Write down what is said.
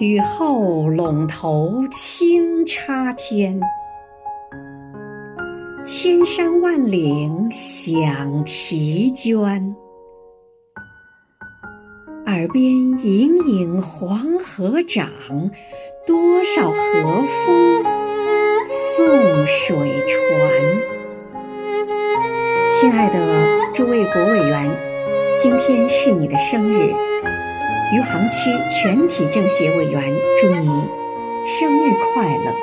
雨后陇头清插天，千山万岭响啼鹃。耳边隐隐黄河涨，多少和风送水船。亲爱的诸位国委员，今天是你的生日，余杭区全体政协委员祝你生日快乐。